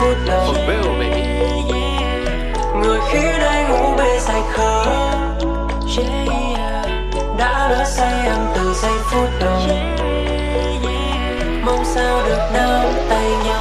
phút đầu baby. người khiến anh ngủ bê say khờ đã lỡ say em từ giây phút đầu mong sao được nắm tay nhau.